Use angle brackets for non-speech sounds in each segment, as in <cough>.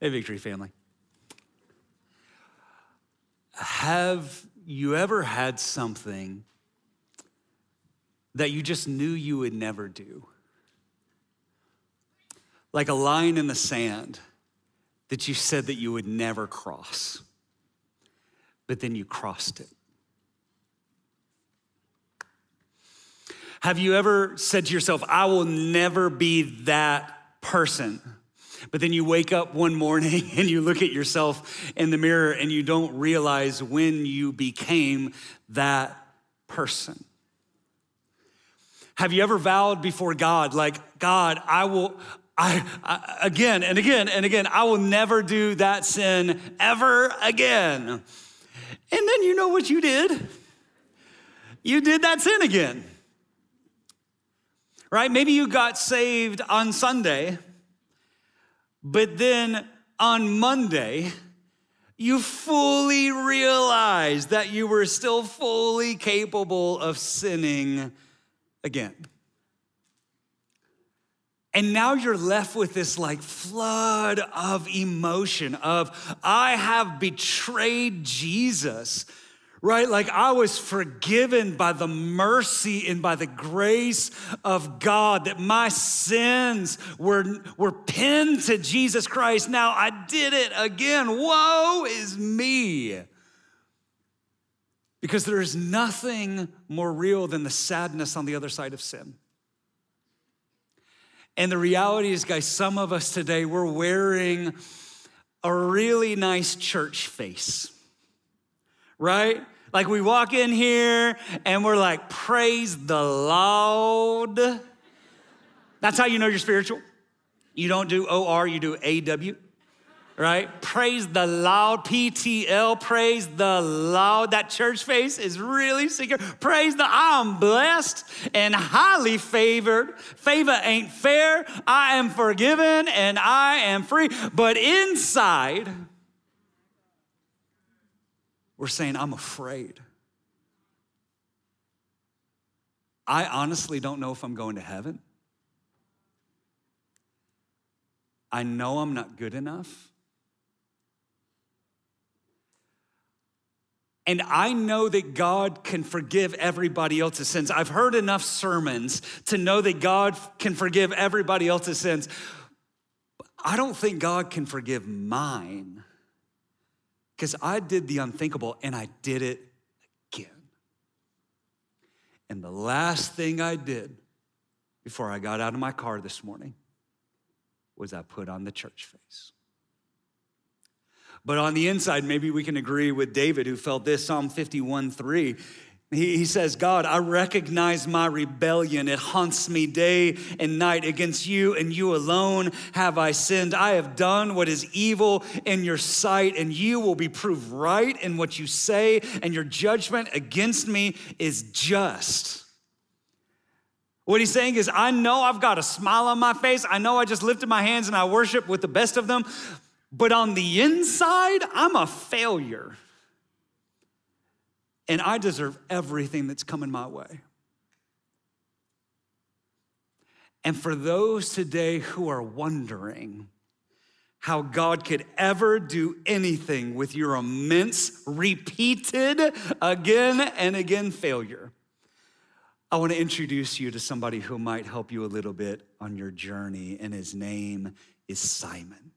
Hey, Victory family. Have you ever had something that you just knew you would never do? Like a line in the sand that you said that you would never cross, but then you crossed it. Have you ever said to yourself, I will never be that person? But then you wake up one morning <laughs> and you look at yourself in the mirror and you don't realize when you became that person. Have you ever vowed before God, like, God, I will, I, I, again and again and again, I will never do that sin ever again. And then you know what you did? You did that sin again. Right? Maybe you got saved on Sunday but then on Monday, you fully realized that you were still fully capable of sinning again. And now you're left with this like flood of emotion of I have betrayed Jesus right? Like I was forgiven by the mercy and by the grace of God, that my sins were, were pinned to Jesus Christ. Now I did it again. Woe is me. Because there is nothing more real than the sadness on the other side of sin. And the reality is, guys, some of us today, we're wearing a really nice church face right? Like we walk in here and we're like, praise the Lord. That's how you know you're spiritual. You don't do OR, you do AW, right? Praise the Lord, PTL, praise the Lord. That church face is really secure. Praise the, I'm blessed and highly favored. Favor ain't fair. I am forgiven and I am free. But inside, we're saying, I'm afraid. I honestly don't know if I'm going to heaven. I know I'm not good enough. And I know that God can forgive everybody else's sins. I've heard enough sermons to know that God can forgive everybody else's sins. I don't think God can forgive mine because I did the unthinkable and I did it again. And the last thing I did before I got out of my car this morning was I put on the church face. But on the inside, maybe we can agree with David, who felt this Psalm 51 3. He, he says, God, I recognize my rebellion. It haunts me day and night. Against you and you alone have I sinned. I have done what is evil in your sight, and you will be proved right in what you say, and your judgment against me is just. What he's saying is, I know I've got a smile on my face. I know I just lifted my hands and I worship with the best of them, but on the inside, I'm a failure and I deserve everything that's coming my way. And for those today who are wondering how God could ever do anything with your immense, repeated again and again failure, I want to introduce you to somebody who might help you a little bit on your journey, and his name is Simon.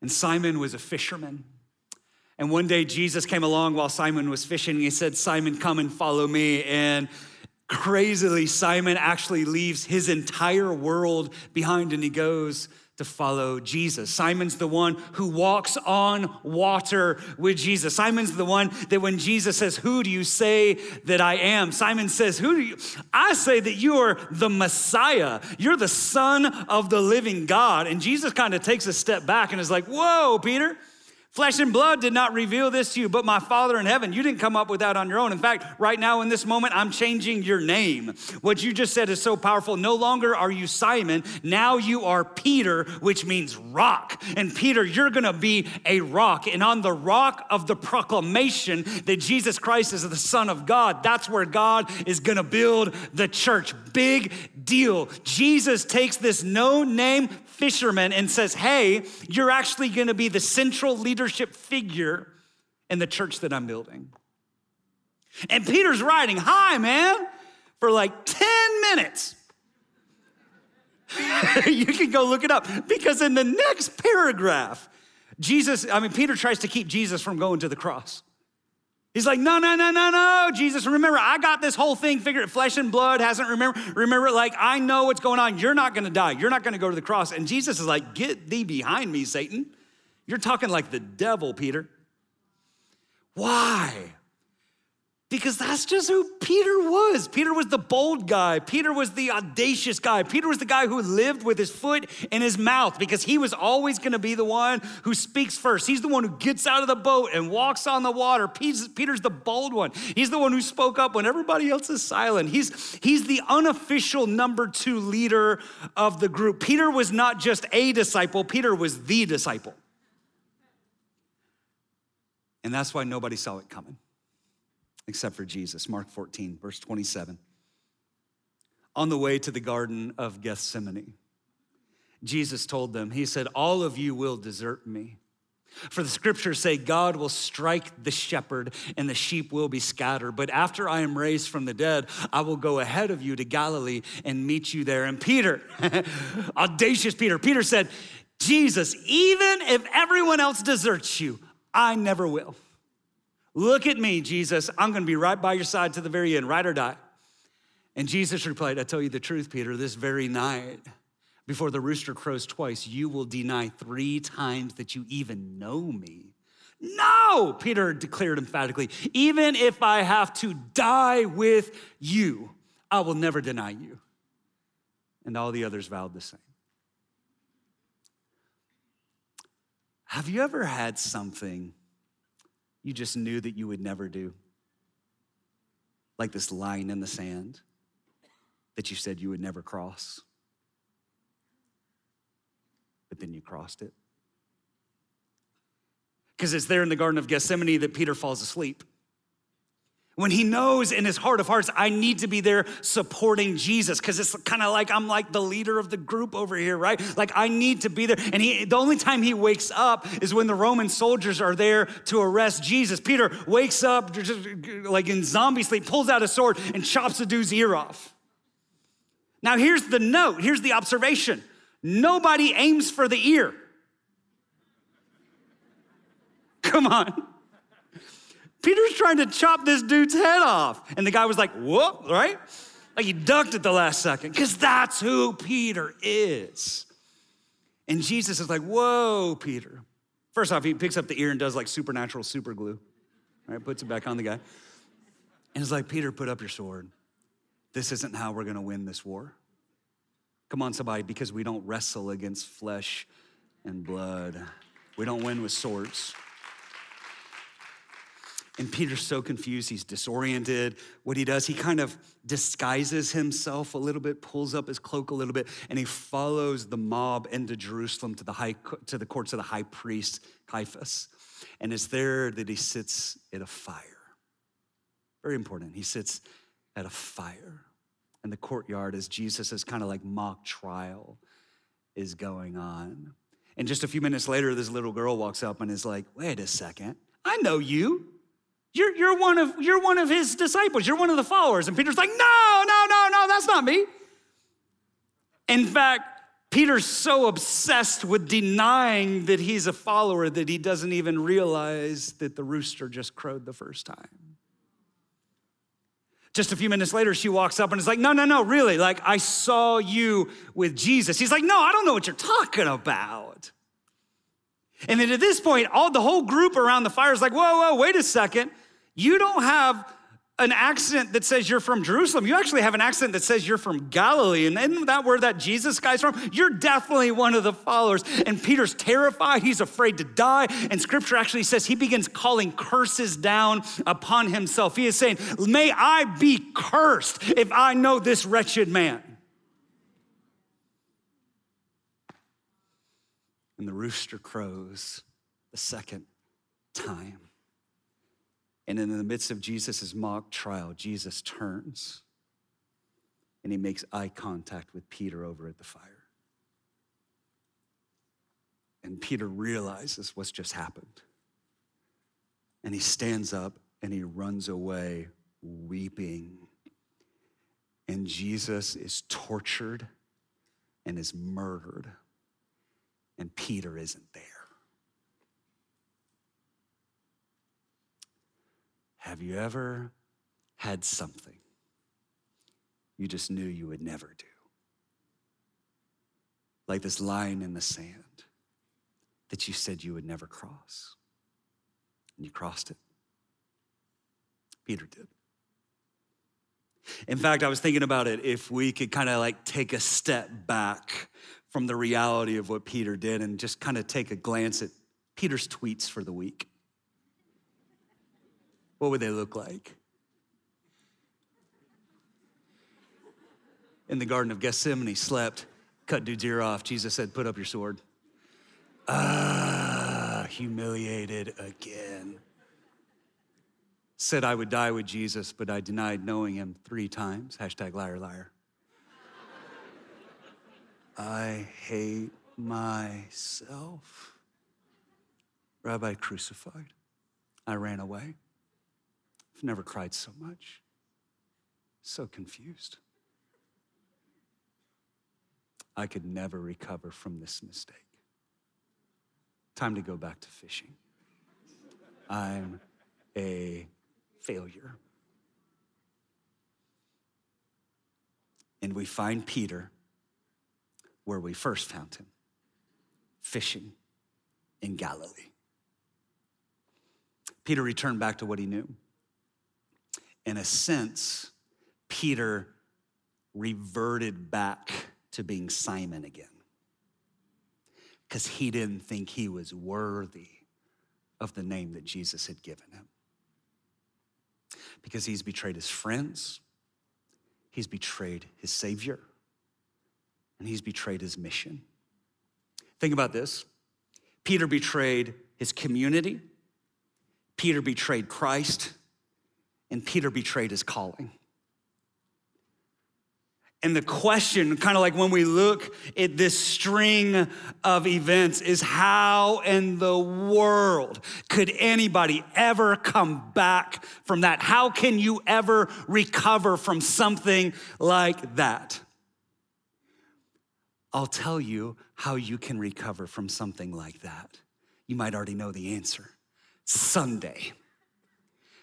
And Simon was a fisherman. And one day Jesus came along while Simon was fishing. He said, Simon, come and follow me. And crazily, Simon actually leaves his entire world behind and he goes to follow Jesus. Simon's the one who walks on water with Jesus. Simon's the one that when Jesus says, Who do you say that I am? Simon says, Who do you? I say that you are the Messiah. You're the Son of the living God. And Jesus kind of takes a step back and is like, Whoa, Peter. Flesh and blood did not reveal this to you, but my Father in heaven. You didn't come up with that on your own. In fact, right now in this moment, I'm changing your name. What you just said is so powerful. No longer are you Simon, now you are Peter, which means rock. And Peter, you're gonna be a rock. And on the rock of the proclamation that Jesus Christ is the Son of God, that's where God is gonna build the church. Big deal. Jesus takes this no name fisherman and says, Hey, you're actually gonna be the central leadership figure in the church that I'm building. And Peter's writing, high, man, for like 10 minutes. <laughs> you can go look it up because in the next paragraph, Jesus, I mean, Peter tries to keep Jesus from going to the cross. He's like, no, no, no, no, no, Jesus, remember, I got this whole thing figured. Flesh and blood hasn't remember. Remember, like, I know what's going on. You're not gonna die. You're not gonna go to the cross. And Jesus is like, get thee behind me, Satan. You're talking like the devil, Peter. Why? Because that's just who Peter was. Peter was the bold guy. Peter was the audacious guy. Peter was the guy who lived with his foot in his mouth because he was always going to be the one who speaks first. He's the one who gets out of the boat and walks on the water. Peter's the bold one. He's the one who spoke up when everybody else is silent. He's, he's the unofficial number two leader of the group. Peter was not just a disciple, Peter was the disciple. And that's why nobody saw it coming except for Jesus. Mark 14, verse 27. On the way to the Garden of Gethsemane, Jesus told them, He said, All of you will desert me. For the scriptures say, God will strike the shepherd and the sheep will be scattered. But after I am raised from the dead, I will go ahead of you to Galilee and meet you there. And Peter, <laughs> audacious Peter, Peter said, Jesus, even if everyone else deserts you, I never will. Look at me, Jesus. I'm going to be right by your side to the very end, right or die. And Jesus replied, I tell you the truth, Peter, this very night, before the rooster crows twice, you will deny three times that you even know me. No, Peter declared emphatically, even if I have to die with you, I will never deny you. And all the others vowed the same. Have you ever had something you just knew that you would never do. Like this line in the sand that you said you would never cross. But then you crossed it. Because it's there in the Garden of Gethsemane that Peter falls asleep when he knows in his heart of hearts, I need to be there supporting Jesus, because it's kind of like I'm like the leader of the group over here, right? Like I need to be there. And he, the only time he wakes up is when the Roman soldiers are there to arrest Jesus. Peter wakes up like in zombie sleep, pulls out a sword, and chops a dude's ear off. Now, here's the note, here's the observation nobody aims for the ear. Come on. Peter's trying to chop this dude's head off. And the guy was like, whoop, right? Like he ducked at the last second, because that's who Peter is. And Jesus is like, whoa, Peter. First off, he picks up the ear and does like supernatural super glue, right? Puts it back on the guy. And he's like, Peter, put up your sword. This isn't how we're gonna win this war. Come on, somebody, because we don't wrestle against flesh and blood. We don't win with swords. And Peter's so confused, he's disoriented. What he does, he kind of disguises himself a little bit, pulls up his cloak a little bit, and he follows the mob into Jerusalem to the, high, to the courts of the high priest Caiaphas. And it's there that he sits at a fire. Very important. He sits at a fire in the courtyard as Jesus' kind of like mock trial is going on. And just a few minutes later, this little girl walks up and is like, wait a second, I know you. You're, you're, one of, you're one of his disciples. You're one of the followers. And Peter's like, no, no, no, no, that's not me. In fact, Peter's so obsessed with denying that he's a follower that he doesn't even realize that the rooster just crowed the first time. Just a few minutes later, she walks up and is like, No, no, no, really. Like, I saw you with Jesus. He's like, No, I don't know what you're talking about. And then at this point, all the whole group around the fire is like, Whoa, whoa, wait a second. You don't have an accent that says you're from Jerusalem. You actually have an accent that says you're from Galilee. And isn't that where that Jesus guy's from? You're definitely one of the followers. And Peter's terrified. He's afraid to die. And scripture actually says he begins calling curses down upon himself. He is saying, May I be cursed if I know this wretched man. And the rooster crows the second time. And in the midst of Jesus' mock trial, Jesus turns and he makes eye contact with Peter over at the fire. And Peter realizes what's just happened. And he stands up and he runs away weeping. And Jesus is tortured and is murdered, and Peter isn't there. Have you ever had something you just knew you would never do? Like this line in the sand that you said you would never cross. And you crossed it. Peter did. In fact, I was thinking about it if we could kind of like take a step back from the reality of what Peter did and just kind of take a glance at Peter's tweets for the week what would they look like? In the Garden of Gethsemane, slept, cut dude's ear off. Jesus said, Put up your sword. Ah, humiliated again. Said I would die with Jesus, but I denied knowing him three times. Hashtag liar, liar. I hate myself. Rabbi crucified. I ran away. I've never cried so much. So confused. I could never recover from this mistake. Time to go back to fishing. I'm a failure. And we find Peter where we first found him fishing in Galilee. Peter returned back to what he knew in a sense, Peter reverted back to being Simon again because he didn't think he was worthy of the name that Jesus had given him. Because he's betrayed his friends, he's betrayed his Savior, and he's betrayed his mission. Think about this Peter betrayed his community, Peter betrayed Christ, and Peter betrayed his calling. And the question, kind of like when we look at this string of events, is how in the world could anybody ever come back from that? How can you ever recover from something like that? I'll tell you how you can recover from something like that. You might already know the answer Sunday.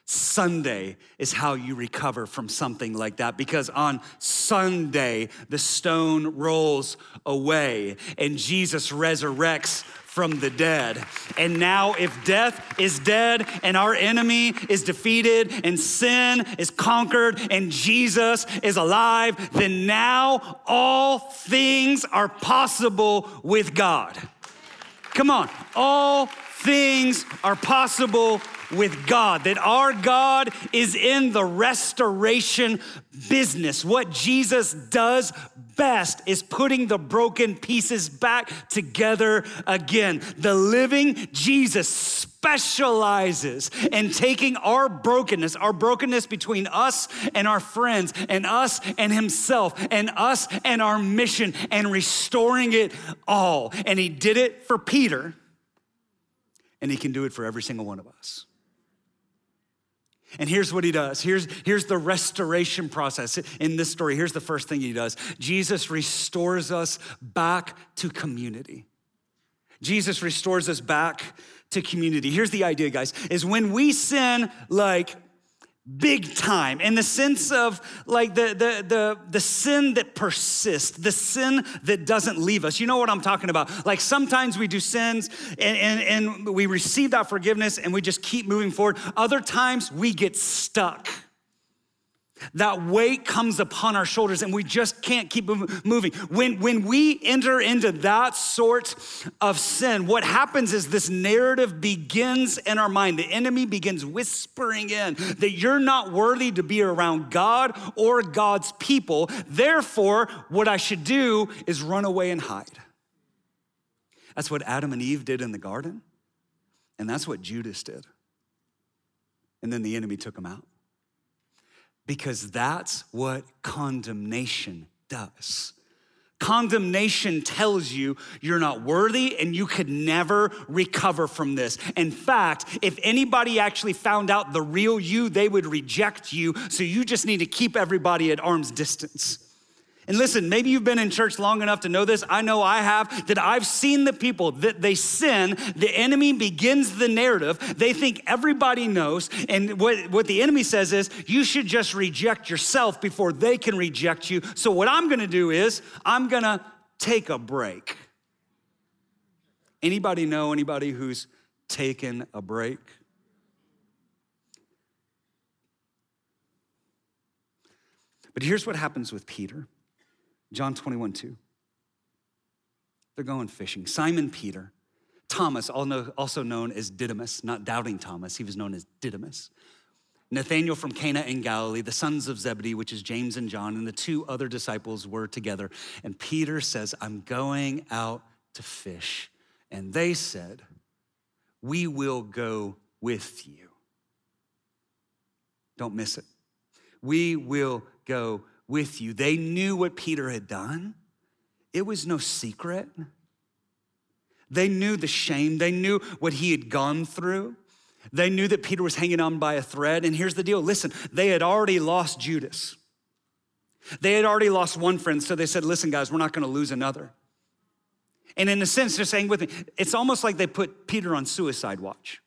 Sunday is how you recover from something like that because on Sunday, the stone rolls away and Jesus resurrects from the dead. And now, if death is dead and our enemy is defeated and sin is conquered and Jesus is alive, then now all things are possible with God. Come on, all things are possible with God, that our God is in the restoration business. What Jesus does best is putting the broken pieces back together again. The living Jesus specializes in taking our brokenness, our brokenness between us and our friends, and us and Himself, and us and our mission, and restoring it all. And He did it for Peter, and He can do it for every single one of us. And here's what he does. Here's, here's the restoration process in this story. Here's the first thing he does Jesus restores us back to community. Jesus restores us back to community. Here's the idea, guys, is when we sin like big time. In the sense of like the, the the the sin that persists the sin that doesn't leave us. You know what i'm talking about. Like sometimes we do sins and, and, and we receive that forgiveness and we just keep moving forward. Other times we get stuck That weight comes upon our shoulders and we just can't keep moving. When, when we enter into that sort of sin, what happens is this narrative begins in our mind. The enemy begins whispering in that you're not worthy to be around God or God's people. Therefore, what I should do is run away and hide. That's what Adam and Eve did in the garden, and that's what Judas did. And then the enemy took him out because that's what condemnation does. Condemnation tells you you're not worthy and you could never recover from this. In fact, if anybody actually found out the real you, they would reject you. So you just need to keep everybody at arm's distance. And listen, maybe you've been in church long enough to know this. I know I have, that I've seen the people that they sin, the enemy begins the narrative. They think everybody knows. And what, what the enemy says is, you should just reject yourself before they can reject you. So what I'm gonna do is, I'm gonna take a break. Anybody know anybody who's taken a break? But here's what happens with Peter. John 21, 2. They're going fishing. Simon Peter, Thomas, also known as Didymus, not doubting Thomas, he was known as Didymus. Nathanael from Cana in Galilee, the sons of Zebedee, which is James and John, and the two other disciples were together. And Peter says, I'm going out to fish. And they said, We will go with you. Don't miss it. We will go with you. They knew what Peter had done, it was no secret. They knew the shame, they knew what he had gone through. They knew that Peter was hanging on by a thread. And here's the deal listen, they had already lost Judas. They had already lost one friend, so they said, Listen, guys, we're not gonna lose another. And in a sense, they're saying with me, it's almost like they put Peter on suicide watch.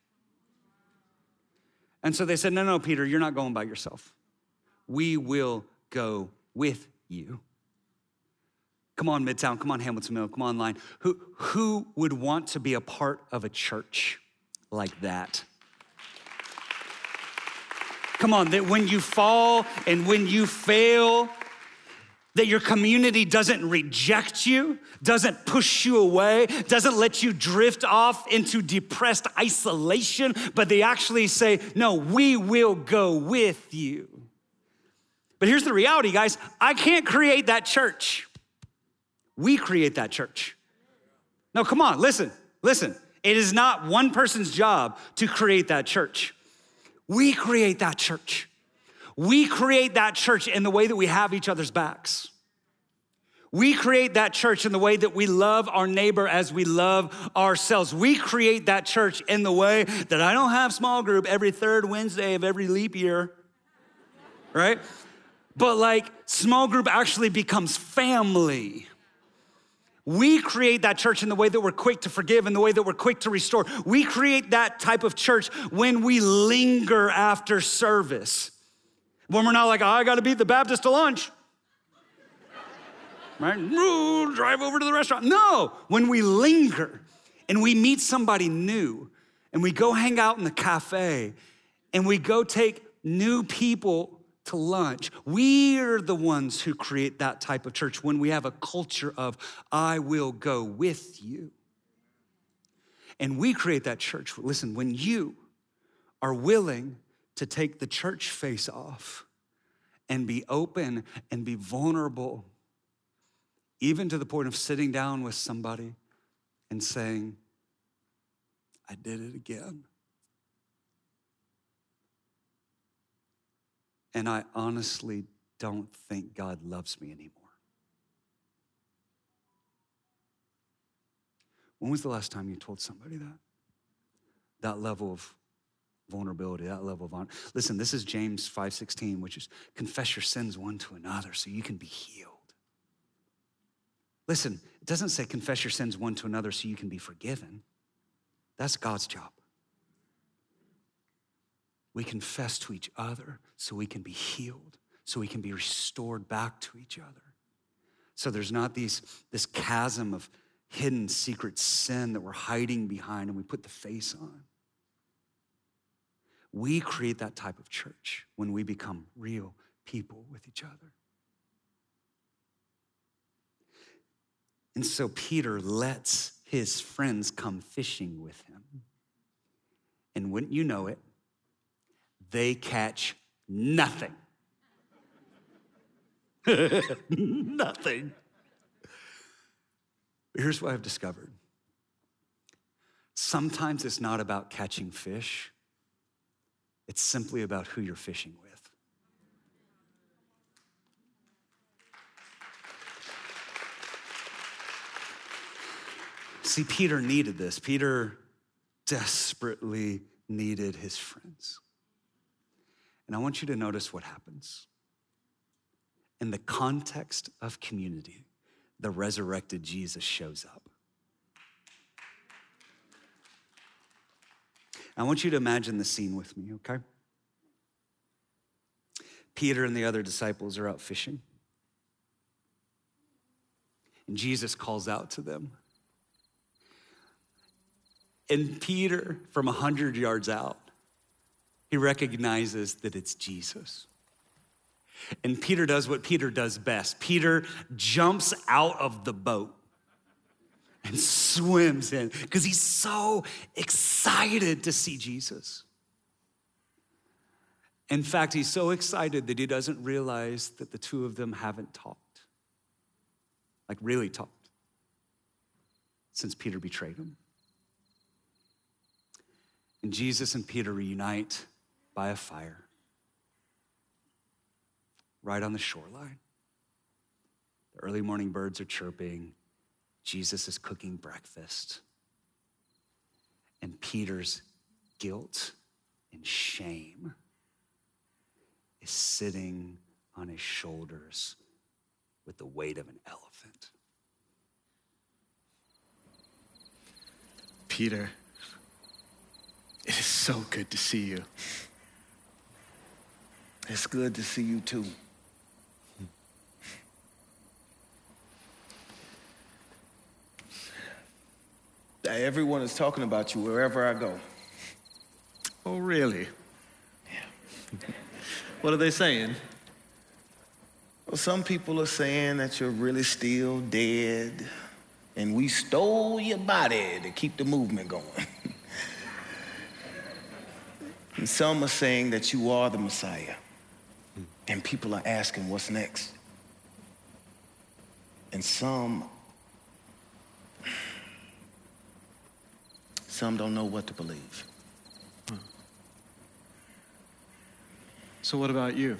And so they said, No, no, Peter, you're not going by yourself. We will go with you. Come on, Midtown. Come on, Hamilton Mill. Come online. Who, who would want to be a part of a church like that? Come on, that when you fall and when you fail, that your community doesn't reject you, doesn't push you away, doesn't let you drift off into depressed isolation, but they actually say, No, we will go with you. But here's the reality, guys I can't create that church. We create that church. No, come on, listen, listen. It is not one person's job to create that church. We create that church. We create that church in the way that we have each other's backs. We create that church in the way that we love our neighbor as we love ourselves. We create that church in the way that I don't have small group every third Wednesday of every leap year, right? But like small group actually becomes family. We create that church in the way that we're quick to forgive, in the way that we're quick to restore. We create that type of church when we linger after service. When we're not like, oh, I gotta beat the Baptist to lunch. right? Drive over to the restaurant. No, when we linger and we meet somebody new and we go hang out in the cafe and we go take new people to lunch. We're the ones who create that type of church when we have a culture of, I will go with you. And we create that church. Listen, when you are willing to take the church face off and be open and be vulnerable, even to the point of sitting down with somebody and saying, I did it again. And I honestly don't think God loves me anymore. When was the last time you told somebody that? That level of vulnerability, that level of honor. Listen, this is James 5:16, which is confess your sins one to another so you can be healed. Listen, it doesn't say confess your sins one to another so you can be forgiven. That's God's job. We confess to each other so we can be healed, so we can be restored back to each other. So there's not these, this chasm of hidden secret sin that we're hiding behind and we put the face on. We create that type of church when we become real people with each other. And so Peter lets his friends come fishing with him. And wouldn't you know it, they catch nothing. <laughs> nothing. Here's what I've discovered sometimes it's not about catching fish, it's simply about who you're fishing with. See, Peter needed this. Peter desperately needed his friends. And I want you to notice what happens. In the context of community, the resurrected Jesus shows up. I want you to imagine the scene with me, okay? Peter and the other disciples are out fishing. And Jesus calls out to them. And Peter, from 100 yards out, he recognizes that it's Jesus. And Peter does what Peter does best Peter jumps out of the boat and swims in because he's so excited to see Jesus. In fact, he's so excited that he doesn't realize that the two of them haven't talked, like really talked, since Peter betrayed him. And Jesus and Peter reunite by a fire right on the shoreline. The early morning birds are chirping. Jesus is cooking breakfast. And Peter's guilt and shame is sitting on his shoulders with the weight of an elephant. Peter, it is so good to see you. It's good to see you too. Everyone is talking about you wherever I go. Oh, really? Yeah. what are they saying? Well, some people are saying that you're really still dead, and we stole your body to keep the movement going. <laughs> And some are saying that you are the Messiah. And people are asking, what's next? And some, some don't know what to believe. So, what about you?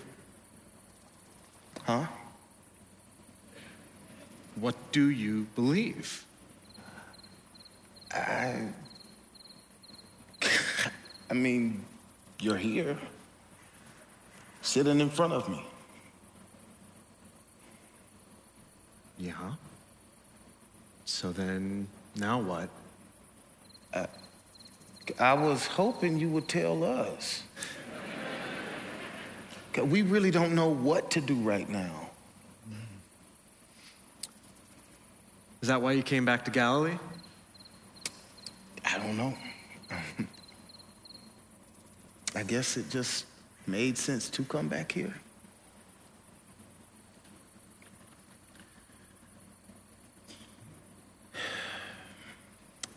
Huh? What do you believe? I, <laughs> I mean, you're here, sitting in front of me. Yeah. So then, now what? Uh, I was hoping you would tell us. <laughs> we really don't know what to do right now. Is that why you came back to Galilee? I don't know. <laughs> I guess it just made sense to come back here.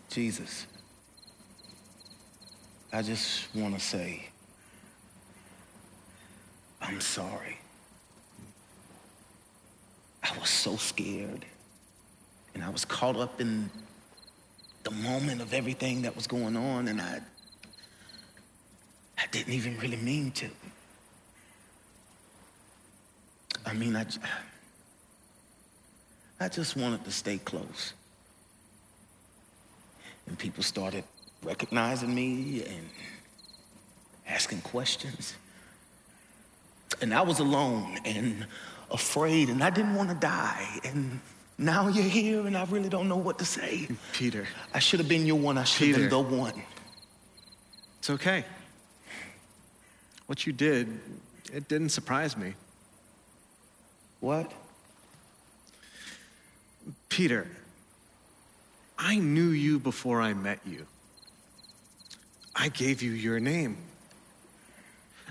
Jesus, I just want to say, I'm sorry. I was so scared. And I was caught up in the moment of everything that was going on, and I I didn't even really mean to. I mean, I, I just wanted to stay close. And people started recognizing me and asking questions. And I was alone and afraid, and I didn't want to die. And now you're here, and I really don't know what to say. Peter. I should have been your one. I should have been the one. It's okay. What you did, it didn't surprise me. What? Peter, I knew you before I met you. I gave you your name.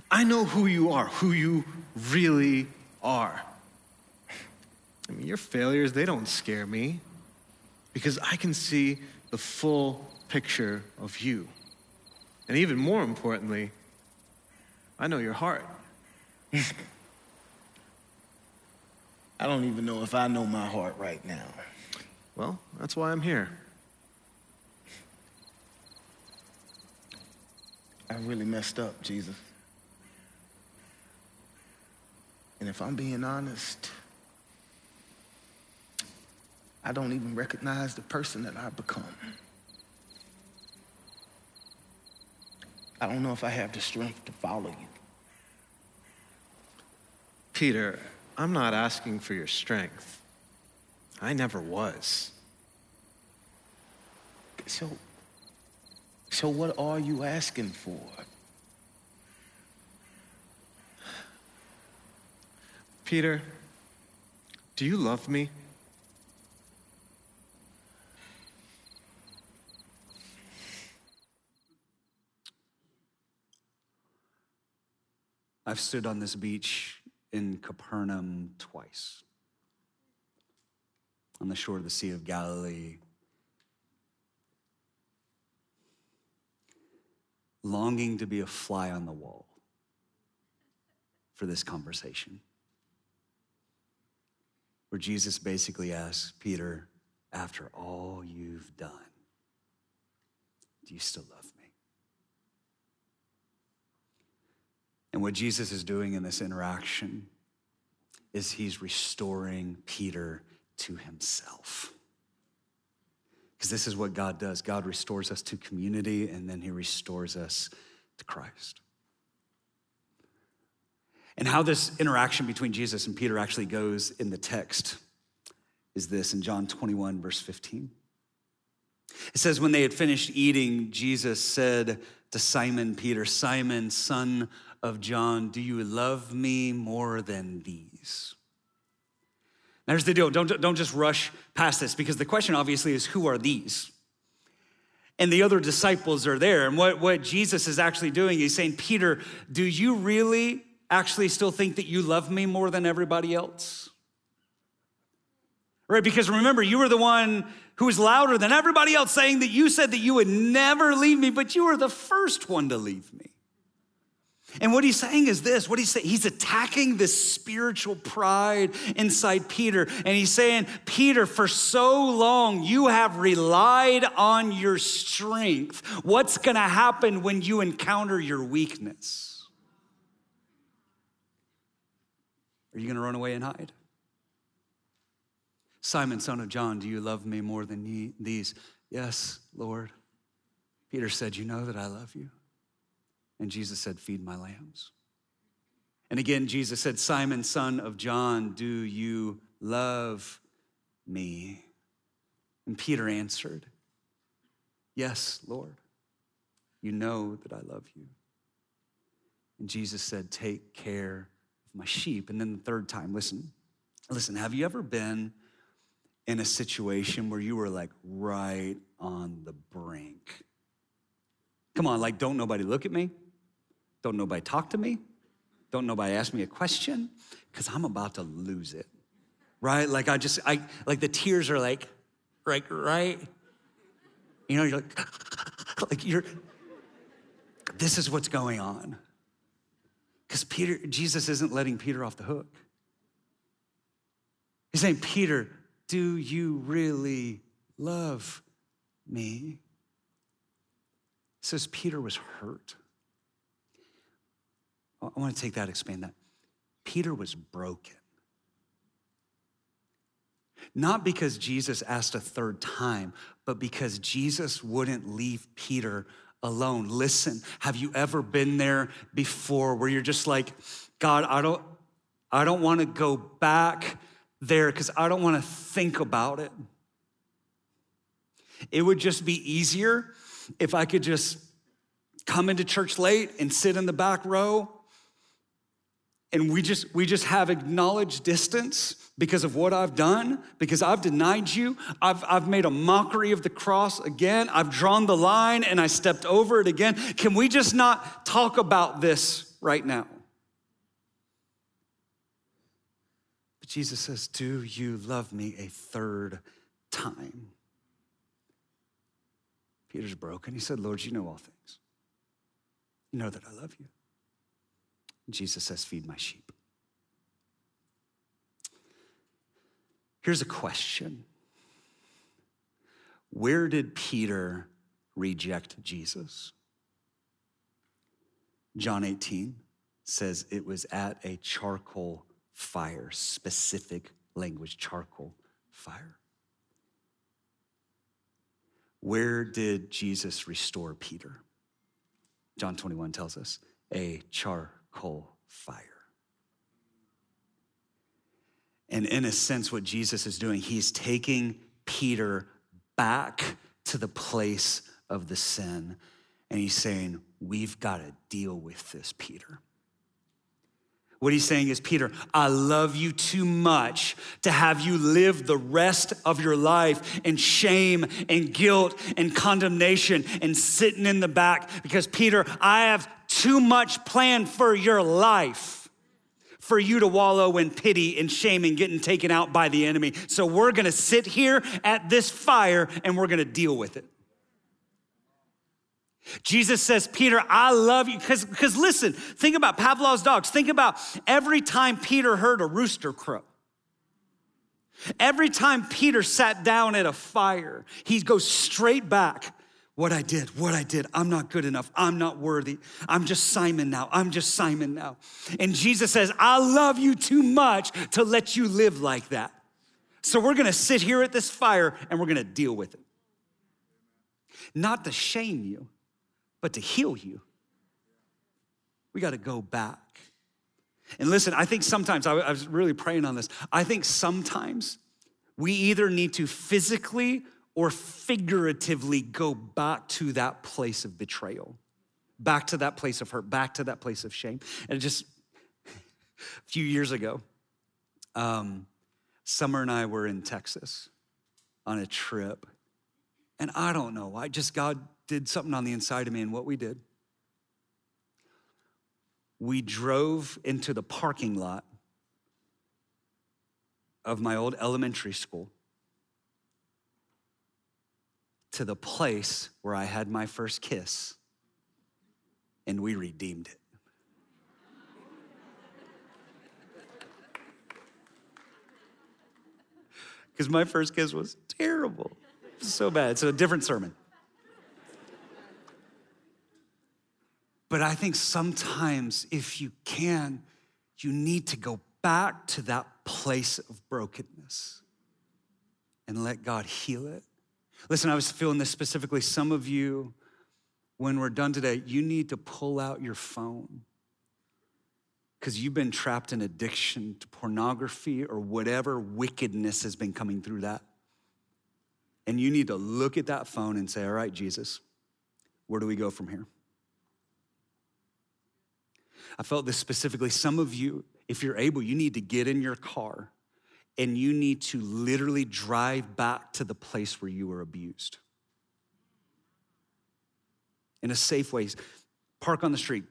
I know who you are, who you really are. I mean, your failures, they don't scare me because I can see the full picture of you. And even more importantly, I know your heart. <laughs> I don't even know if I know my heart right now. Well, that's why I'm here. I really messed up, Jesus. And if I'm being honest, I don't even recognize the person that I've become. I don't know if I have the strength to follow you. Peter, I'm not asking for your strength. I never was. So, so what are you asking for? Peter, do you love me? I've stood on this beach in Capernaum twice, on the shore of the Sea of Galilee, longing to be a fly on the wall for this conversation. Where Jesus basically asks Peter, after all you've done, do you still love me? And what Jesus is doing in this interaction is he's restoring Peter to himself. Because this is what God does God restores us to community, and then he restores us to Christ. And how this interaction between Jesus and Peter actually goes in the text is this in John 21, verse 15. It says, When they had finished eating, Jesus said to Simon Peter, Simon, son of John, do you love me more than these? Now, here's the deal don't, don't just rush past this because the question obviously is who are these? And the other disciples are there. And what, what Jesus is actually doing, he's saying, Peter, do you really actually still think that you love me more than everybody else? Right? Because remember, you were the one who was louder than everybody else saying that you said that you would never leave me, but you were the first one to leave me. And what he's saying is this what he's saying, he's attacking this spiritual pride inside Peter. And he's saying, Peter, for so long you have relied on your strength. What's gonna happen when you encounter your weakness? Are you gonna run away and hide? Simon, son of John, do you love me more than these? Yes, Lord. Peter said, You know that I love you. And Jesus said, Feed my lambs. And again, Jesus said, Simon, son of John, do you love me? And Peter answered, Yes, Lord. You know that I love you. And Jesus said, Take care of my sheep. And then the third time, listen, listen, have you ever been in a situation where you were like right on the brink? Come on, like, don't nobody look at me. Don't nobody talk to me. Don't nobody ask me a question because I'm about to lose it. Right? Like I just, I like the tears are like, right, right. You know, you're like, <laughs> like you're, this is what's going on. Because Peter, Jesus isn't letting Peter off the hook. He's saying, Peter, do you really love me? He says Peter was hurt. I want to take that, expand that. Peter was broken. Not because Jesus asked a third time, but because Jesus wouldn't leave Peter alone. Listen, have you ever been there before where you're just like, God, I don't, I don't want to go back there because I don't want to think about it. It would just be easier if I could just come into church late and sit in the back row and we just we just have acknowledged distance because of what I've done, because I've denied you. I've, I've made a mockery of the cross again. I've drawn the line and I stepped over it again. Can we just not talk about this right now? But Jesus says, Do you love me a third time? Peter's broken. He said, Lord, you know all things. You know that I love you. Jesus says, Feed my sheep. Here's a question Where did Peter reject Jesus? John 18 says it was at a charcoal fire, specific language, charcoal fire. Where did Jesus restore Peter? John 21 tells us a charcoal fire. And in a sense, what Jesus is doing, he's taking Peter back to the place of the sin. And he's saying, We've got to deal with this, Peter. What he's saying is, Peter, I love you too much to have you live the rest of your life in shame and guilt and condemnation and sitting in the back because, Peter, I have too much planned for your life for you to wallow in pity and shame and getting taken out by the enemy. So we're gonna sit here at this fire and we're gonna deal with it. Jesus says, Peter, I love you. Because listen, think about Pavlov's dogs. Think about every time Peter heard a rooster crow. Every time Peter sat down at a fire, he goes straight back. What I did, what I did, I'm not good enough. I'm not worthy. I'm just Simon now. I'm just Simon now. And Jesus says, I love you too much to let you live like that. So we're gonna sit here at this fire and we're gonna deal with it. Not to shame you, but to heal you. We got to go back. And listen, I think sometimes, I was really praying on this. I think sometimes we either need to physically or figuratively go back to that place of betrayal, back to that place of hurt, back to that place of shame. And just <laughs> a few years ago, um, Summer and I were in Texas on a trip. And I don't know, I just, God did something on the inside of me and what we did. We drove into the parking lot of my old elementary school to the place where I had my first kiss, and we redeemed it. <laughs> Because my first kiss was terrible, so bad. So, a different sermon. But I think sometimes, if you can, you need to go back to that place of brokenness and let God heal it. Listen, I was feeling this specifically. Some of you, when we're done today, you need to pull out your phone because you've been trapped in addiction to pornography or whatever wickedness has been coming through that. And you need to look at that phone and say, All right, Jesus, where do we go from here? I felt this specifically. Some of you, if you're able, you need to get in your car and you need to literally drive back to the place where you were abused. In a safe way, park on the street,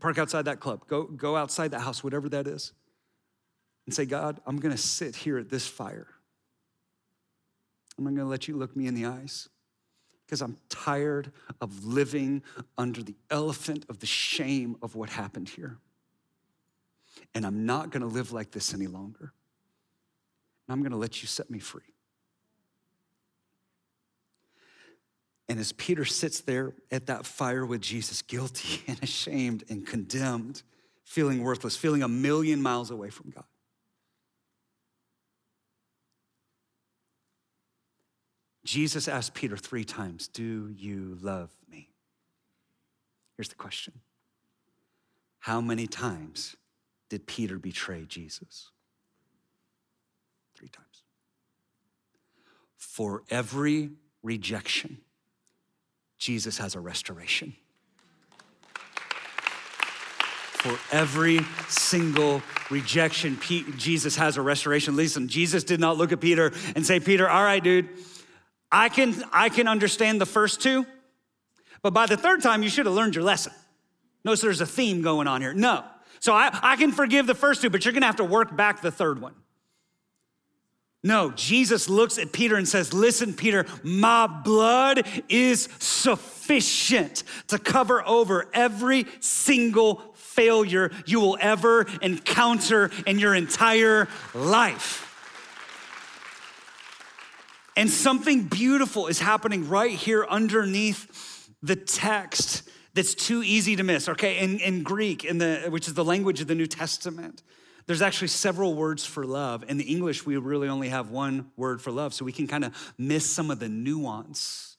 park outside that club, go, go outside that house, whatever that is, and say, God, I'm gonna sit here at this fire. I'm not gonna let you look me in the eyes because I'm tired of living under the elephant of the shame of what happened here. And I'm not gonna live like this any longer. And I'm gonna let you set me free. And as Peter sits there at that fire with Jesus, guilty <laughs> and ashamed and condemned, feeling worthless, feeling a million miles away from God, Jesus asked Peter three times, Do you love me? Here's the question How many times did Peter betray Jesus? Three times. For every rejection, Jesus has a restoration. For every single rejection, Jesus has a restoration. Listen, Jesus did not look at Peter and say, Peter, all right, dude, I can, I can understand the first two, but by the third time, you should have learned your lesson. Notice there's a theme going on here. No. So I, I can forgive the first two, but you're gonna have to work back the third one. No, Jesus looks at Peter and says, Listen, Peter, my blood is sufficient to cover over every single failure you will ever encounter in your entire life. And something beautiful is happening right here underneath the text that's too easy to miss. Okay, in, in Greek, in the, which is the language of the New Testament, there's actually several words for love. In the English, we really only have one word for love, so we can kind of miss some of the nuance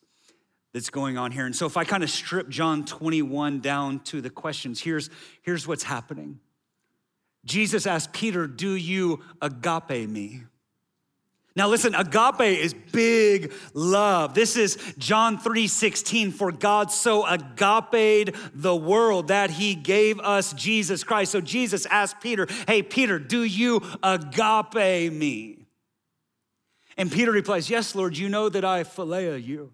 that's going on here. And so if I kind of strip John 21 down to the questions, here's, here's what's happening. Jesus asked Peter, Do you agape me? Now listen, agape is big love. This is John 3:16 for God so agape the world that he gave us Jesus Christ. So Jesus asked Peter, "Hey Peter, do you agape me?" And Peter replies, "Yes, Lord, you know that I phileo you."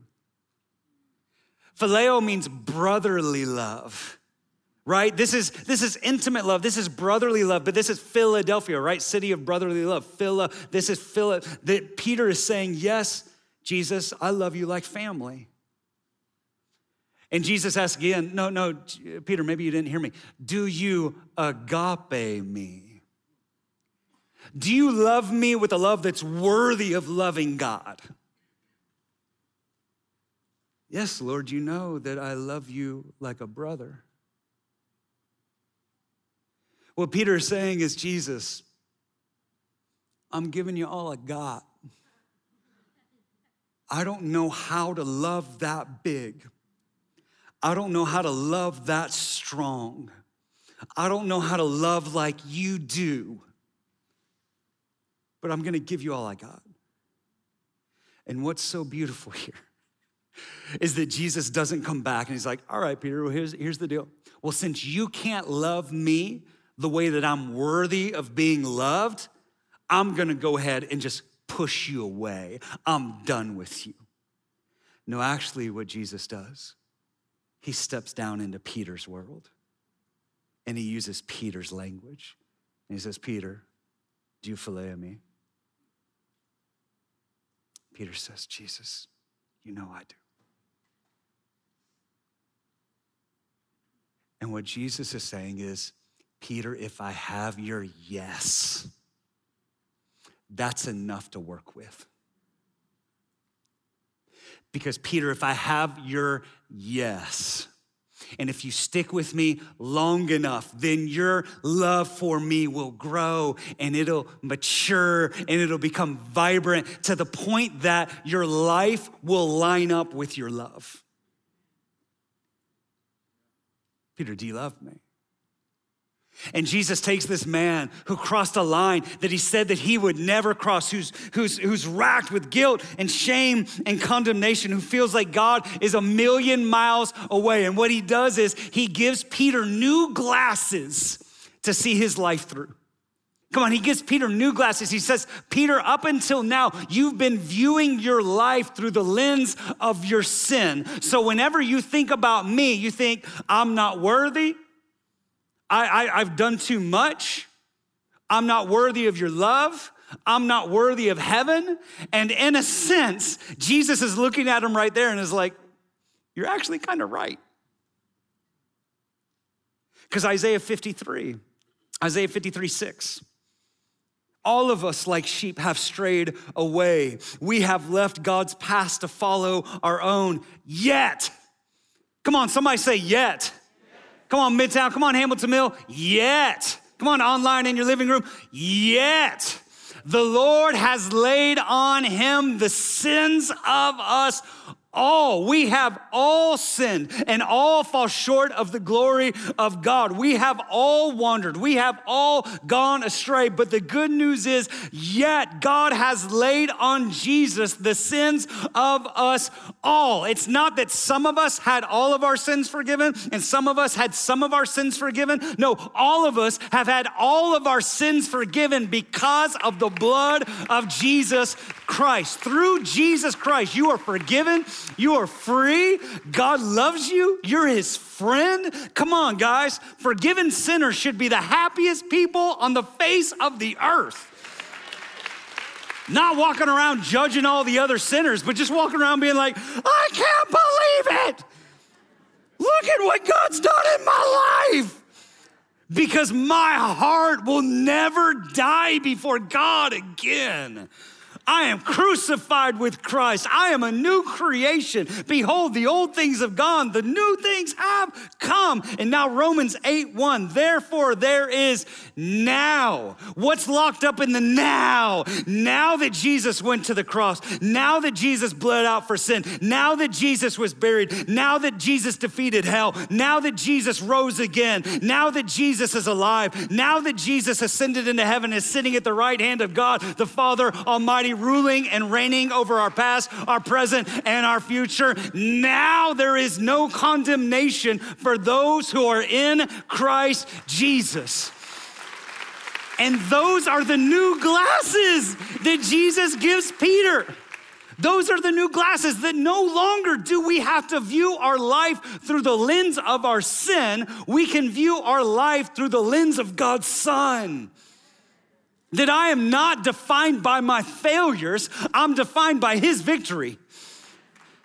Phileo means brotherly love right? This is this is intimate love. This is brotherly love. But this is philadelphia right? City of brotherly love. Phila this is phila that peter is saying yes jesus i love you like family. And jesus asks again no no peter maybe you didn't hear me. Do you agape me? Do you love me with a love that's worthy of loving god? Yes lord you know that i love you like a brother what Peter is saying is, Jesus, I'm giving you all I got. I don't know how to love that big. I don't know how to love that strong. I don't know how to love like you do. But I'm gonna give you all I got. And what's so beautiful <laughs> here is that Jesus doesn't come back and he's like, all right, Peter, well, here's, here's the deal. Well, since you can't love me the way that I'm worthy of being loved, I'm gonna go ahead and just push you away. I'm done with you. No, actually, what Jesus does, he steps down into Peter's world and he uses Peter's language. And he says, Peter, do you phileo me? Peter says, Jesus, you know I do. And what Jesus is saying is, Peter, if I have your yes, that's enough to work with. Because, Peter, if I have your yes, and if you stick with me long enough, then your love for me will grow and it'll mature and it'll become vibrant to the point that your life will line up with your love. Peter, do you love me? And Jesus takes this man who crossed a line that he said that he would never cross, who's, who's, who's racked with guilt and shame and condemnation, who feels like God is a million miles away. And what he does is he gives Peter new glasses to see his life through. Come on, he gives Peter new glasses. He says, Peter, up until now, you've been viewing your life through the lens of your sin. So whenever you think about me, you think, I'm not worthy. I, I, I've done too much. I'm not worthy of your love. I'm not worthy of heaven. And in a sense, Jesus is looking at him right there and is like, You're actually kind of right. Because Isaiah 53, Isaiah 53, 6. All of us, like sheep, have strayed away. We have left God's path to follow our own. Yet, come on, somebody say, yet. Come on, Midtown. Come on, Hamilton Mill. Yet. Come on, online in your living room. Yet. The Lord has laid on him the sins of us all. We have all sinned and all fall short of the glory of God. We have all wandered. We have all gone astray. But the good news is, yet God has laid on Jesus the sins of us all. It's not that some of us had all of our sins forgiven and some of us had some of our sins forgiven. No, all of us have had all of our sins forgiven because of the blood of Jesus Christ. Through Jesus Christ, you are forgiven you are free. God loves you. You're his friend. Come on, guys. Forgiven sinners should be the happiest people on the face of the earth. Not walking around judging all the other sinners, but just walking around being like, I can't believe it. Look at what God's done in my life. Because my heart will never die before God again. I am crucified with Christ. I am a new creation. Behold, the old things have gone, the new things have come. And now, Romans 8 1. Therefore, there is now. What's locked up in the now? Now that Jesus went to the cross, now that Jesus bled out for sin, now that Jesus was buried, now that Jesus defeated hell, now that Jesus rose again, now that Jesus is alive, now that Jesus ascended into heaven, is sitting at the right hand of God, the Father Almighty ruling and reigning over our past, our present, and our future. Now there is no condemnation for those who are in Christ Jesus. And those are the new glasses that Jesus gives Peter. Those are the new glasses that no longer do we have to view our life through the lens of our sin. We can view our life through the lens of God's Son that I am not defined by my failures, I'm defined by His victory.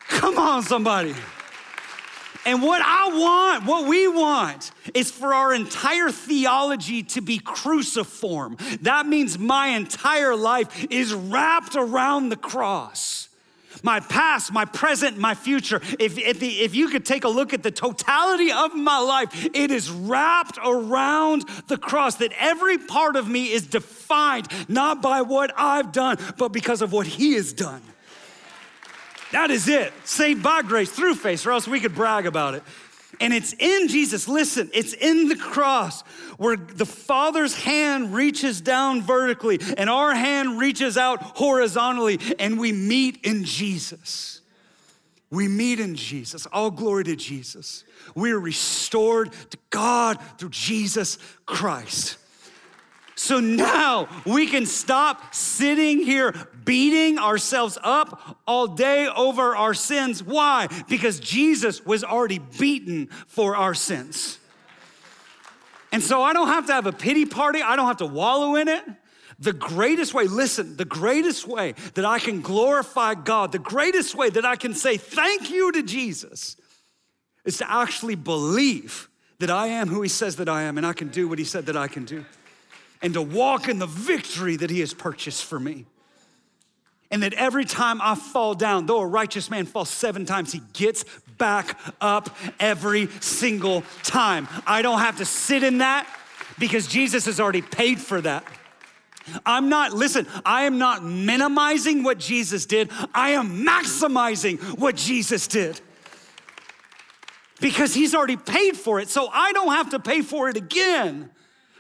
Come on, somebody. And what I want, what we want, is for our entire theology to be cruciform. That means my entire life is wrapped around the cross my past, my present, my future. If, if, the, if you could take a look at the totality of my life, it is wrapped around the cross, that every part of me is defined not by what I've done, but because of what He has done. That is it. Saved by grace through faith, or else we could brag about it. And it's in Jesus, listen, it's in the cross where the Father's hand reaches down vertically and our hand reaches out horizontally, and we meet in Jesus. We meet in Jesus. All glory to Jesus. We are restored to God through Jesus Christ. So now we can stop sitting here beating ourselves up all day over our sins. Why? Because Jesus was already beaten for our sins. And so I don't have to have a pity party, I don't have to wallow in it. The greatest way, listen, the greatest way that I can glorify God, the greatest way that I can say thank you to Jesus is to actually believe that I am who He says that I am and I can do what He said that I can do and to walk in the victory that He has purchased for me. And that every time I fall down, though a righteous man falls seven times, he gets back up every single time. I don't have to sit in that because Jesus has already paid for that. I'm not, listen, I am not minimizing what Jesus did, I am maximizing what Jesus did. Because he's already paid for it, so I don't have to pay for it again.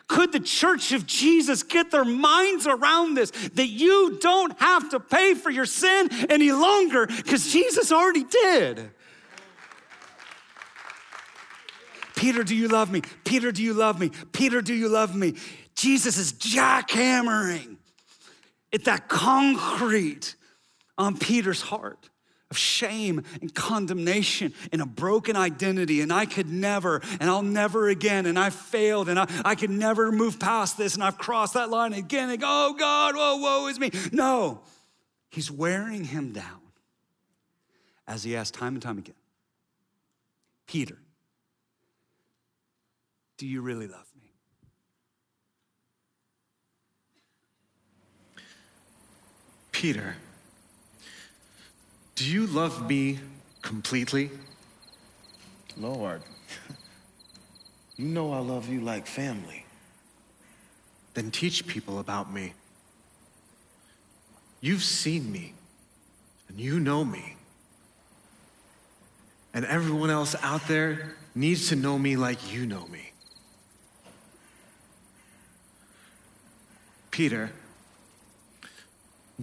Could the church of Jesus get their minds around this? That you don't have to pay for your sin any longer because Jesus already did. Peter, do you love me? Peter, do you love me? Peter, do you love me? Jesus is jackhammering at that concrete on Peter's heart of shame and condemnation and a broken identity. And I could never, and I'll never again, and I failed, and I, I could never move past this, and I've crossed that line again and go, oh God, whoa, woe is me. No, he's wearing him down as he asked time and time again Peter, do you really love me? Peter, do you love me completely? Lord, <laughs> you know I love you like family. Then teach people about me. You've seen me, and you know me. And everyone else out there needs to know me like you know me. Peter,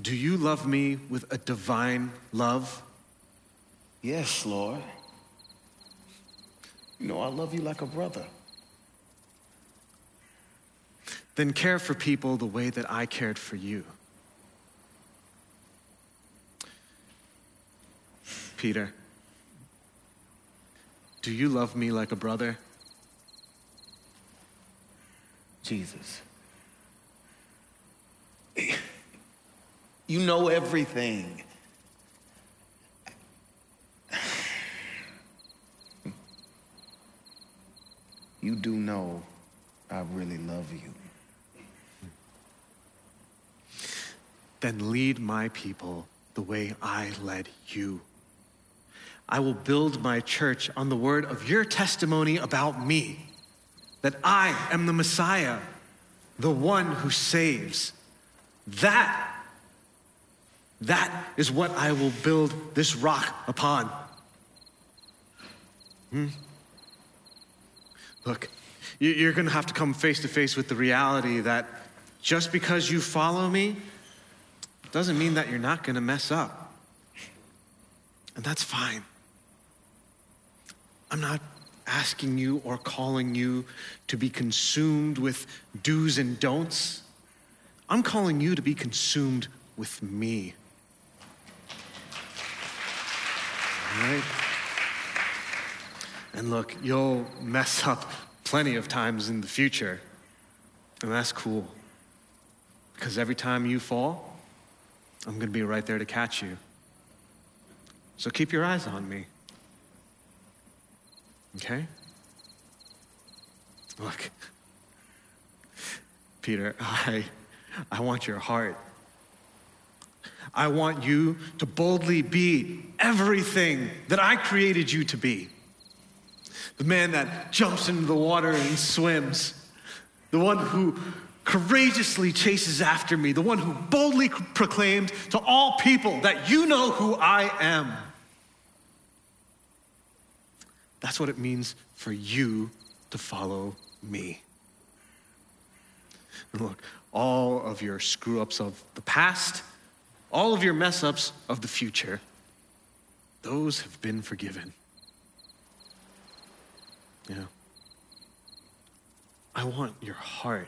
do you love me with a divine love? Yes, Lord. You know, I love you like a brother. Then care for people the way that I cared for you. Peter, do you love me like a brother? Jesus. You know everything. You do know I really love you. Then lead my people the way I led you. I will build my church on the word of your testimony about me, that I am the Messiah, the one who saves. That, that is what I will build this rock upon. Hmm? Look, you- you're going to have to come face to face with the reality that just because you follow me doesn't mean that you're not going to mess up. And that's fine. I'm not asking you or calling you to be consumed with do's and don'ts. I'm calling you to be consumed with me. All right? And look, you'll mess up plenty of times in the future. And that's cool. Because every time you fall, I'm going to be right there to catch you. So keep your eyes on me. Okay? Look, Peter, <laughs> I, I want your heart. I want you to boldly be everything that I created you to be. The man that jumps into the water and swims. The one who courageously chases after me. The one who boldly proclaimed to all people that you know who I am. That's what it means for you to follow me. And look, all of your screw ups of the past, all of your mess ups of the future, those have been forgiven. Yeah. I want your heart.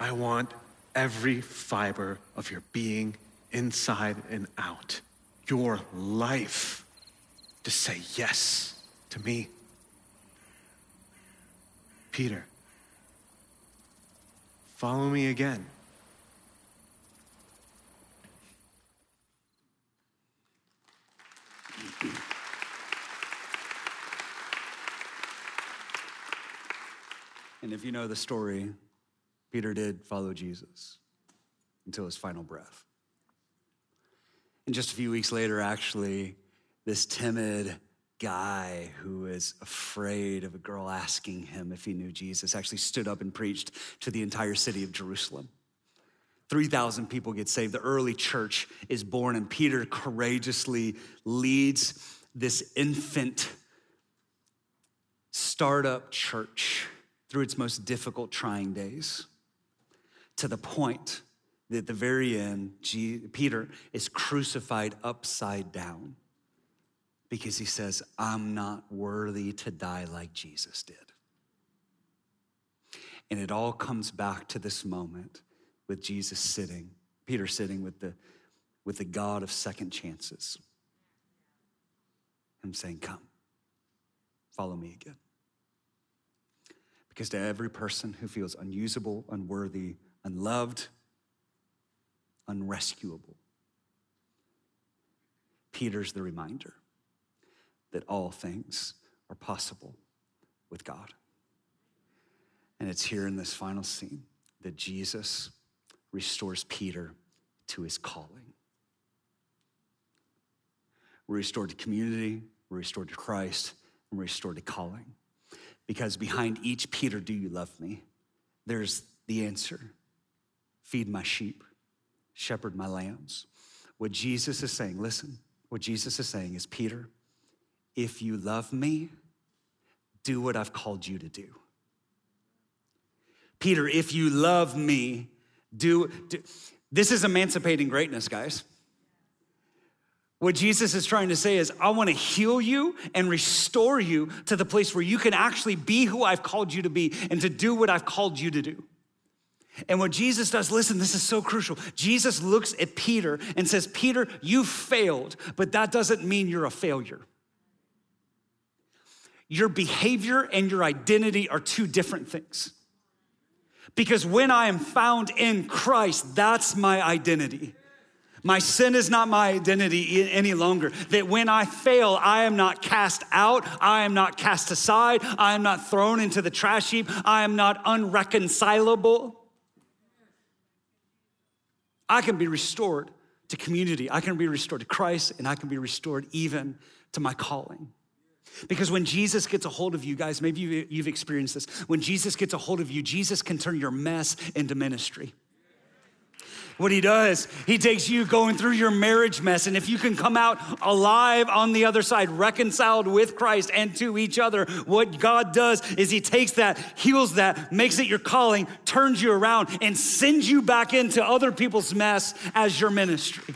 I want every fiber of your being, inside and out, your life, to say yes to me. Peter, follow me again. And if you know the story, Peter did follow Jesus until his final breath. And just a few weeks later, actually, this timid guy who is afraid of a girl asking him if he knew Jesus actually stood up and preached to the entire city of Jerusalem. 3,000 people get saved. The early church is born, and Peter courageously leads this infant startup church through its most difficult, trying days to the point that at the very end, Peter is crucified upside down because he says, I'm not worthy to die like Jesus did. And it all comes back to this moment with Jesus sitting, Peter sitting with the, with the God of second chances. I'm saying, Come, follow me again. Because to every person who feels unusable, unworthy, unloved, unrescuable, Peter's the reminder that all things are possible with God. And it's here in this final scene that Jesus restores Peter to his calling. We're restored to community, we're restored to Christ, and we're restored to calling. Because behind each Peter, do you love me? There's the answer feed my sheep, shepherd my lambs. What Jesus is saying, listen, what Jesus is saying is, Peter, if you love me, do what I've called you to do. Peter, if you love me, do, do. This is emancipating greatness, guys. What Jesus is trying to say is, I want to heal you and restore you to the place where you can actually be who I've called you to be and to do what I've called you to do. And what Jesus does, listen, this is so crucial. Jesus looks at Peter and says, Peter, you failed, but that doesn't mean you're a failure. Your behavior and your identity are two different things. Because when I am found in Christ, that's my identity. My sin is not my identity any longer. That when I fail, I am not cast out. I am not cast aside. I am not thrown into the trash heap. I am not unreconcilable. I can be restored to community. I can be restored to Christ, and I can be restored even to my calling. Because when Jesus gets a hold of you guys, maybe you've experienced this. When Jesus gets a hold of you, Jesus can turn your mess into ministry. What he does, he takes you going through your marriage mess, and if you can come out alive on the other side, reconciled with Christ and to each other, what God does is he takes that, heals that, makes it your calling, turns you around, and sends you back into other people's mess as your ministry.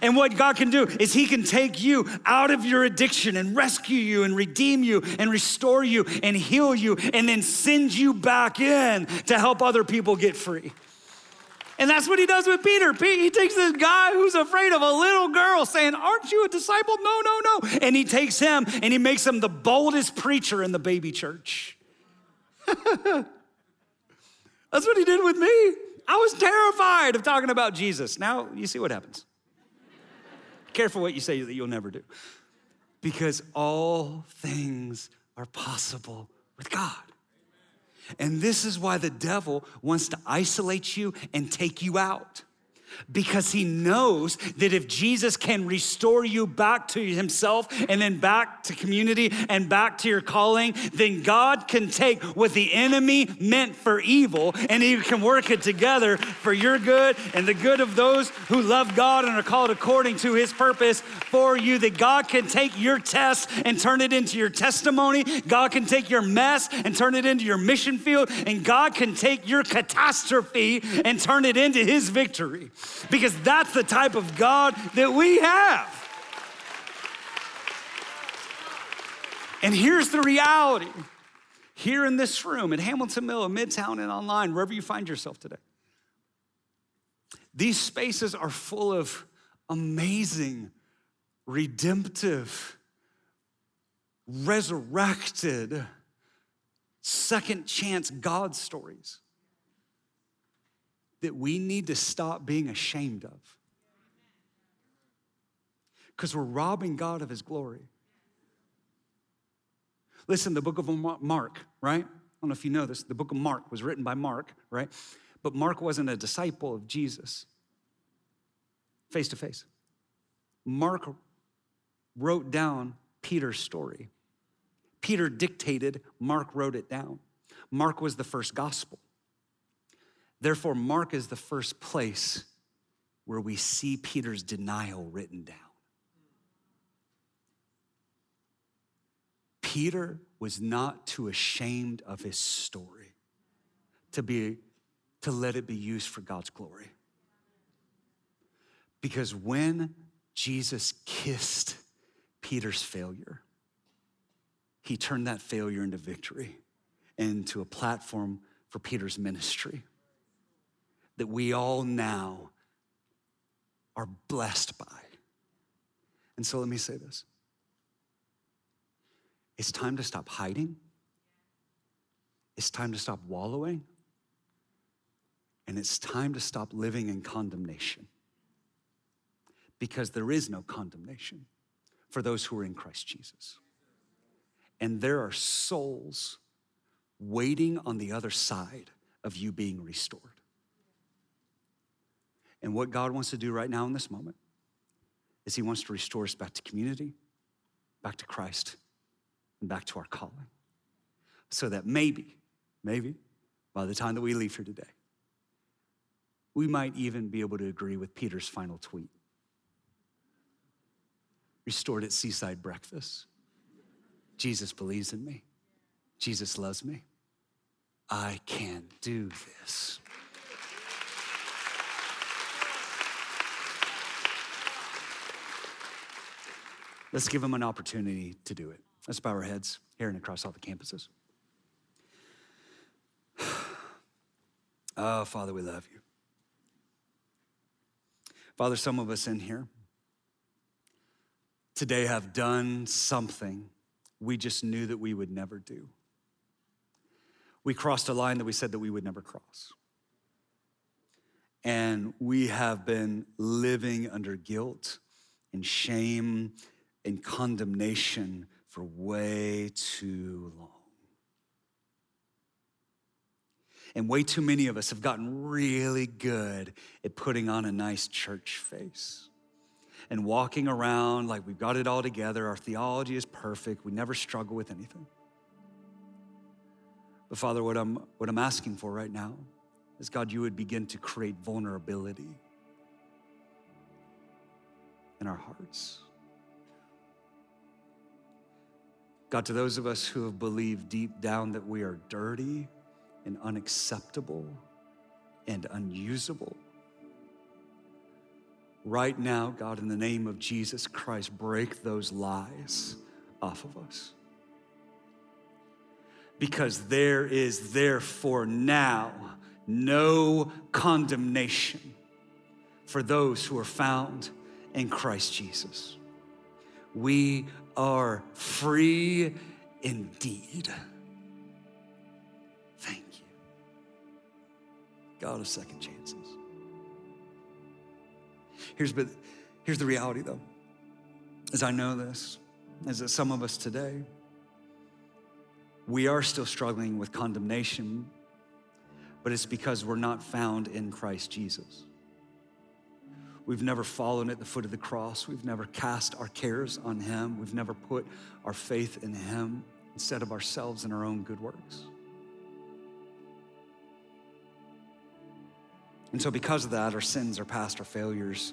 And what God can do is He can take you out of your addiction and rescue you and redeem you and restore you and heal you and then send you back in to help other people get free. And that's what he does with Peter. He takes this guy who's afraid of a little girl saying, Aren't you a disciple? No, no, no. And he takes him and he makes him the boldest preacher in the baby church. <laughs> that's what he did with me. I was terrified of talking about Jesus. Now you see what happens. Careful what you say that you'll never do. Because all things are possible with God. And this is why the devil wants to isolate you and take you out because he knows that if Jesus can restore you back to himself and then back to community and back to your calling, then God can take what the enemy meant for evil and he can work it together for your good and the good of those who love God and are called according to his purpose for you. That God can take your test and turn it into your testimony. God can take your mess and turn it into your mission field. And God can take your catastrophe and turn it into his victory because that's the type of God that we have. And here's the reality here in this room, at Hamilton Mill, in Midtown, and online, wherever you find yourself today. These spaces are full of amazing, redemptive, resurrected, second chance God stories that we need to stop being ashamed of. Because we're robbing God of his glory. Listen, the book of Mark, right? I don't know if you know this. The book of Mark was written by Mark, right? But Mark wasn't a disciple of Jesus face to face. Mark wrote down Peter's story. Peter dictated, Mark wrote it down. Mark was the first gospel. Therefore, Mark is the first place where we see Peter's denial written down. Peter was not too ashamed of his story to be to let it be used for God's glory. Because when Jesus kissed Peter's failure, he turned that failure into victory into a platform for Peter's ministry that we all now are blessed by. And so let me say this it's time to stop hiding, it's time to stop wallowing, and it's time to stop living in condemnation. Because there is no condemnation for those who are in Christ Jesus. And there are souls waiting on the other side of you being restored. And what God wants to do right now in this moment is He wants to restore us back to community, back to Christ, and back to our calling. So that maybe, maybe, by the time that we leave here today, we might even be able to agree with Peter's final tweet. Restored at Seaside Breakfast. Jesus believes in me. Jesus loves me. I can do this. Let's give them an opportunity to do it. Let's bow our heads here and across all the campuses. oh, <sighs> Father, we love you. Father, some of us in here today have done something we just knew that we would never do. we crossed a line that we said that we would never cross. And we have been living under guilt and shame and condemnation for way too long. And way too many of us have gotten really good at putting on a nice church face and walking around like we've got it all together. Our theology is perfect. We never struggle with anything. But Father, what I'm, what I'm asking for right now is God, you would begin to create vulnerability in our hearts. God, to those of us who have believed deep down that we are dirty and unacceptable and unusable, right now, God, in the name of Jesus Christ, break those lies off of us. Because there is therefore now no condemnation for those who are found in Christ Jesus. We are free indeed. Thank you. God of second chances. Here's, but here's the reality though, as I know this, is that some of us today, we are still struggling with condemnation, but it's because we're not found in Christ Jesus. We've never fallen at the foot of the cross. We've never cast our cares on Him. We've never put our faith in Him instead of ourselves and our own good works. And so, because of that, our sins, our past, our failures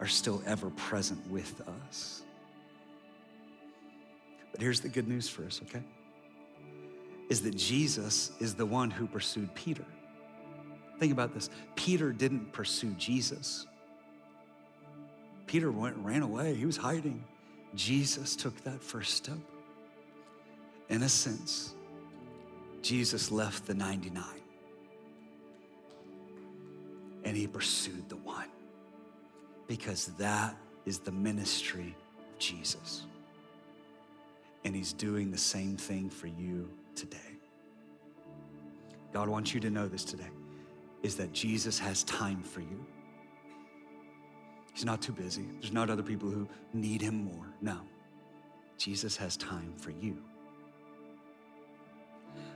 are still ever present with us. But here's the good news for us, okay? Is that Jesus is the one who pursued Peter. Think about this Peter didn't pursue Jesus. Peter went, ran away, he was hiding. Jesus took that first step. In a sense, Jesus left the 99 and he pursued the one because that is the ministry of Jesus. And he's doing the same thing for you today. God wants you to know this today is that Jesus has time for you. He's not too busy. There's not other people who need him more. No. Jesus has time for you.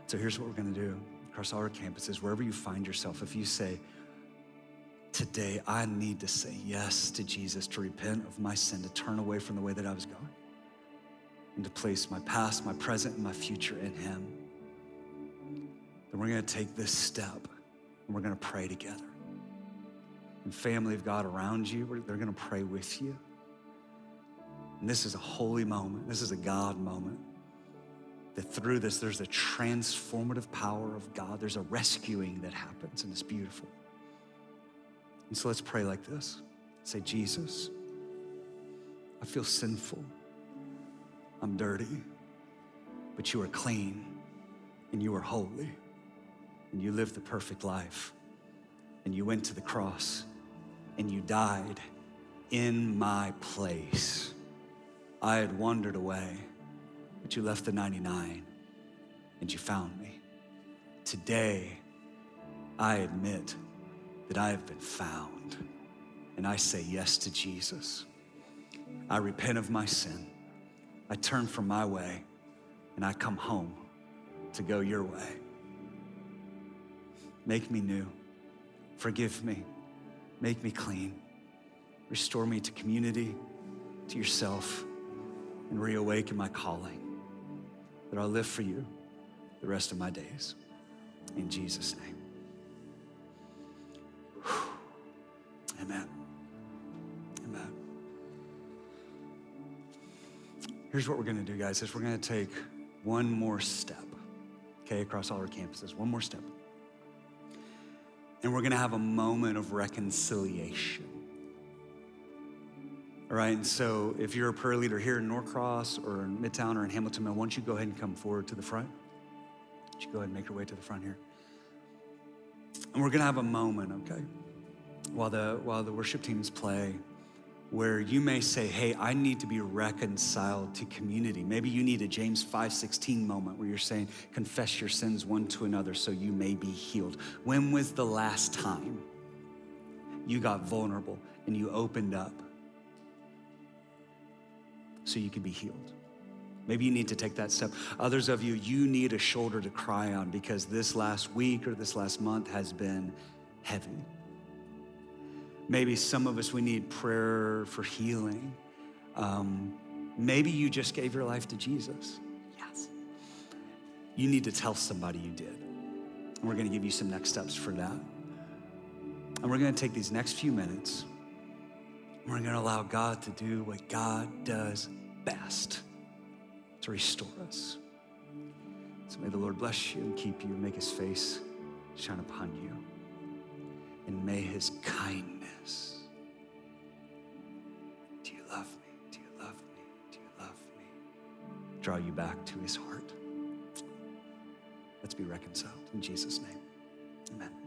So here's what we're going to do across all our campuses, wherever you find yourself. If you say, Today, I need to say yes to Jesus, to repent of my sin, to turn away from the way that I was going, and to place my past, my present, and my future in Him. Then we're going to take this step and we're going to pray together. And family of God around you, they're going to pray with you. And this is a holy moment. This is a God moment. That through this, there's a transformative power of God. There's a rescuing that happens, and it's beautiful. And so let's pray like this say, Jesus, I feel sinful. I'm dirty, but you are clean and you are holy and you lived the perfect life and you went to the cross and you died in my place. I had wandered away, but you left the 99 and you found me. Today, I admit that I have been found and I say yes to Jesus. I repent of my sin. I turn from my way and I come home to go your way. Make me new. Forgive me. Make me clean. Restore me to community, to yourself, and reawaken my calling that I'll live for you the rest of my days. In Jesus' name. Amen. Amen. Here's what we're going to do, guys, is we're going to take one more step, okay, across all our campuses, one more step. And we're going to have a moment of reconciliation. All right, and so if you're a prayer leader here in Norcross or in Midtown or in Hamilton, I want you to go ahead and come forward to the front. Would you go ahead and make your way to the front here? And we're going to have a moment, okay? while the, while the worship teams play. Where you may say, "Hey, I need to be reconciled to community." Maybe you need a James 5:16 moment where you're saying, "Confess your sins one to another so you may be healed." When was the last time you got vulnerable and you opened up so you could be healed? Maybe you need to take that step. Others of you, you need a shoulder to cry on because this last week or this last month has been heavy. Maybe some of us, we need prayer for healing. Um, maybe you just gave your life to Jesus. Yes. You need to tell somebody you did. And we're going to give you some next steps for that. And we're going to take these next few minutes. We're going to allow God to do what God does best to restore us. So may the Lord bless you and keep you, make his face shine upon you. And may his kindness do you love me? Do you love me? Do you love me? Draw you back to his heart. Let's be reconciled in Jesus' name. Amen.